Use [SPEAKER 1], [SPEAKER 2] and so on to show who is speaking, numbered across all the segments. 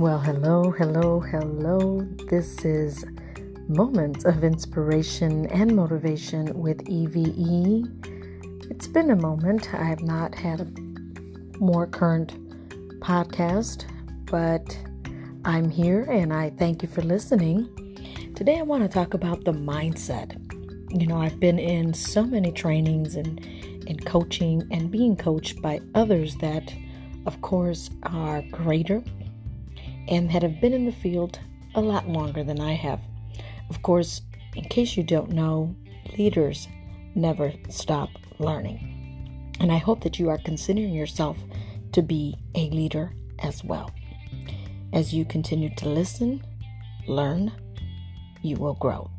[SPEAKER 1] Well, hello, hello, hello. This is Moments of Inspiration and Motivation with EVE. It's been a moment. I have not had a more current podcast, but I'm here and I thank you for listening. Today, I want to talk about the mindset. You know, I've been in so many trainings and in coaching and being coached by others that, of course, are greater and that have been in the field a lot longer than I have. Of course, in case you don't know, leaders never stop learning. And I hope that you are considering yourself to be a leader as well. As you continue to listen, learn, you will grow.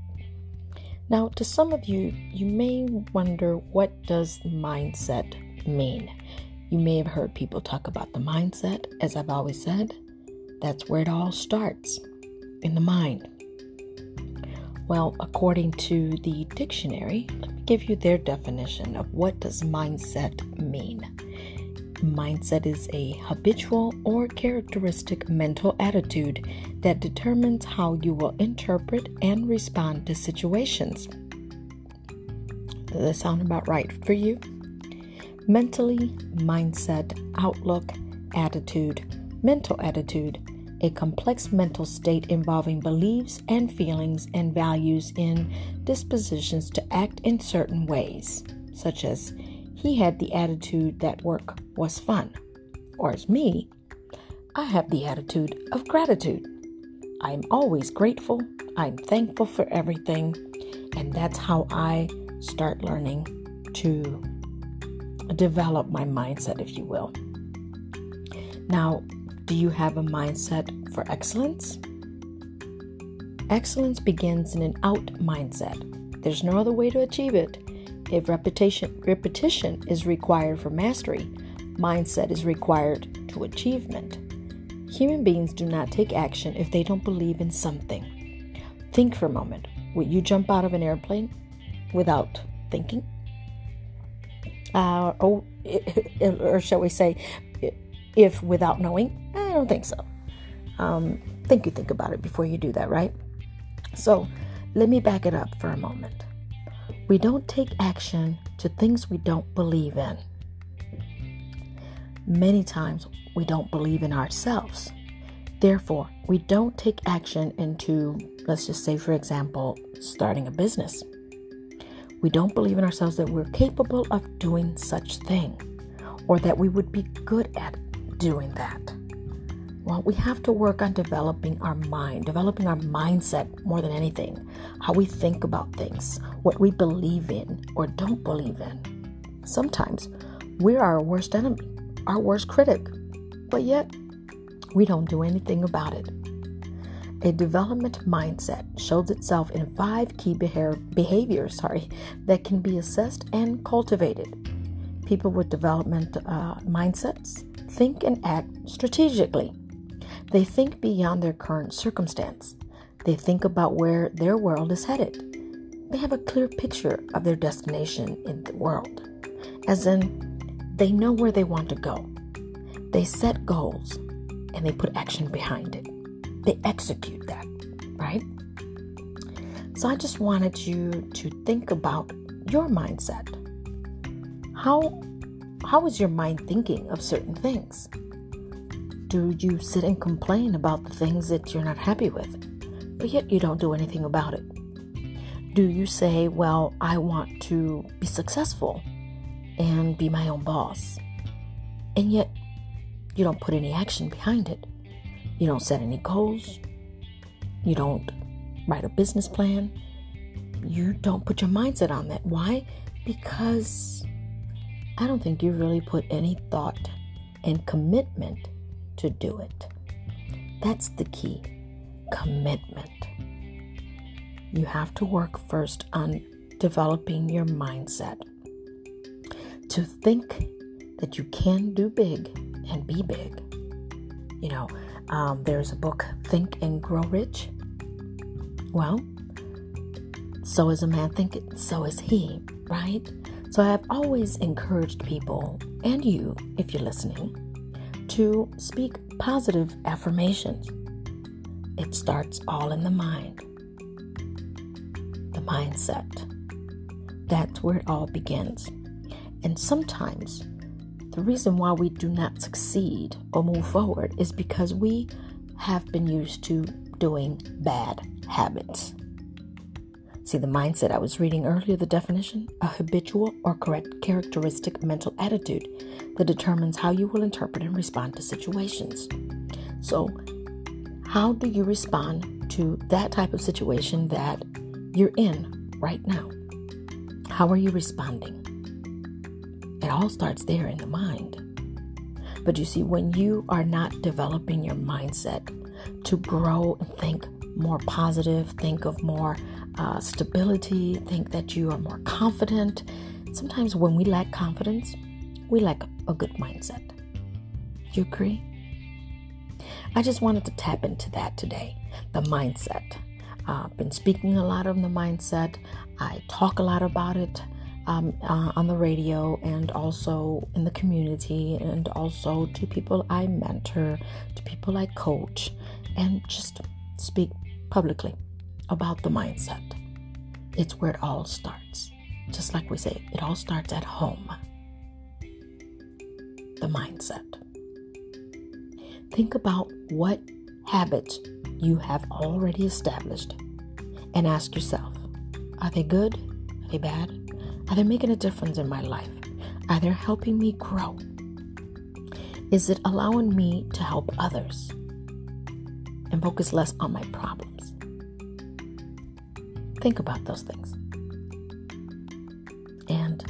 [SPEAKER 1] Now, to some of you, you may wonder what does mindset mean? You may have heard people talk about the mindset, as I've always said. That's where it all starts in the mind. Well, according to the dictionary, let me give you their definition of what does mindset mean. Mindset is a habitual or characteristic mental attitude that determines how you will interpret and respond to situations. Does that sound about right for you? Mentally, mindset, outlook, attitude, mental attitude, a complex mental state involving beliefs and feelings and values in dispositions to act in certain ways, such as he had the attitude that work was fun, or as me, I have the attitude of gratitude. I'm always grateful, I'm thankful for everything, and that's how I start learning to develop my mindset, if you will. Now, do you have a mindset for excellence? Excellence begins in an out mindset. There's no other way to achieve it. If repetition, repetition is required for mastery, mindset is required to achievement. Human beings do not take action if they don't believe in something. Think for a moment. Would you jump out of an airplane without thinking? Uh, or, or shall we say, if without knowing? I don't think so. Um, think you think about it before you do that, right? So let me back it up for a moment. We don't take action to things we don't believe in. Many times we don't believe in ourselves. Therefore, we don't take action into, let's just say, for example, starting a business. We don't believe in ourselves that we're capable of doing such thing or that we would be good at doing that? Well, we have to work on developing our mind, developing our mindset more than anything. How we think about things, what we believe in or don't believe in. Sometimes we're our worst enemy, our worst critic, but yet we don't do anything about it. A development mindset shows itself in five key behaviors sorry, that can be assessed and cultivated. People with development uh, mindsets think and act strategically. They think beyond their current circumstance. They think about where their world is headed. They have a clear picture of their destination in the world, as in, they know where they want to go. They set goals and they put action behind it. They execute that, right? So I just wanted you to think about your mindset. How how is your mind thinking of certain things? Do you sit and complain about the things that you're not happy with, but yet you don't do anything about it? Do you say, Well, I want to be successful and be my own boss, and yet you don't put any action behind it? You don't set any goals, you don't write a business plan, you don't put your mindset on that. Why? Because I don't think you really put any thought and commitment to do it. That's the key commitment. You have to work first on developing your mindset to think that you can do big and be big. You know, um, there's a book, Think and Grow Rich. Well, so is a man thinking, so is he, right? So I have always encouraged people, and you, if you're listening, to speak positive affirmations. It starts all in the mind, the mindset. That's where it all begins. And sometimes the reason why we do not succeed or move forward is because we have been used to doing bad habits. See, the mindset I was reading earlier, the definition a habitual or correct characteristic mental attitude that determines how you will interpret and respond to situations. So, how do you respond to that type of situation that you're in right now? How are you responding? It all starts there in the mind. But you see, when you are not developing your mindset to grow and think more positive, think of more uh, stability, think that you are more confident. Sometimes when we lack confidence, we lack a good mindset. You agree? I just wanted to tap into that today the mindset. I've been speaking a lot on the mindset. I talk a lot about it um, uh, on the radio and also in the community, and also to people I mentor, to people I coach, and just speak publicly about the mindset. It's where it all starts. Just like we say, it all starts at home. The mindset. Think about what habits you have already established and ask yourself are they good? Are they bad? Are they making a difference in my life? Are they helping me grow? Is it allowing me to help others and focus less on my problems? Think about those things and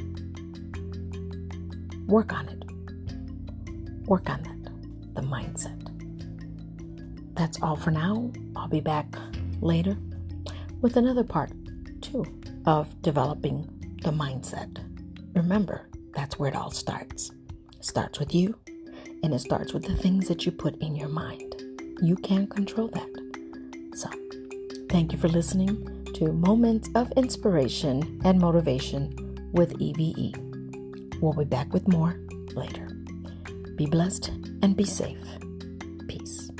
[SPEAKER 1] work on it. Work on that, the mindset. That's all for now. I'll be back later with another part, too, of developing the mindset. Remember, that's where it all starts. It starts with you, and it starts with the things that you put in your mind. You can control that. So, thank you for listening to Moments of Inspiration and Motivation with EVE. We'll be back with more later. Be blessed and be safe. Peace.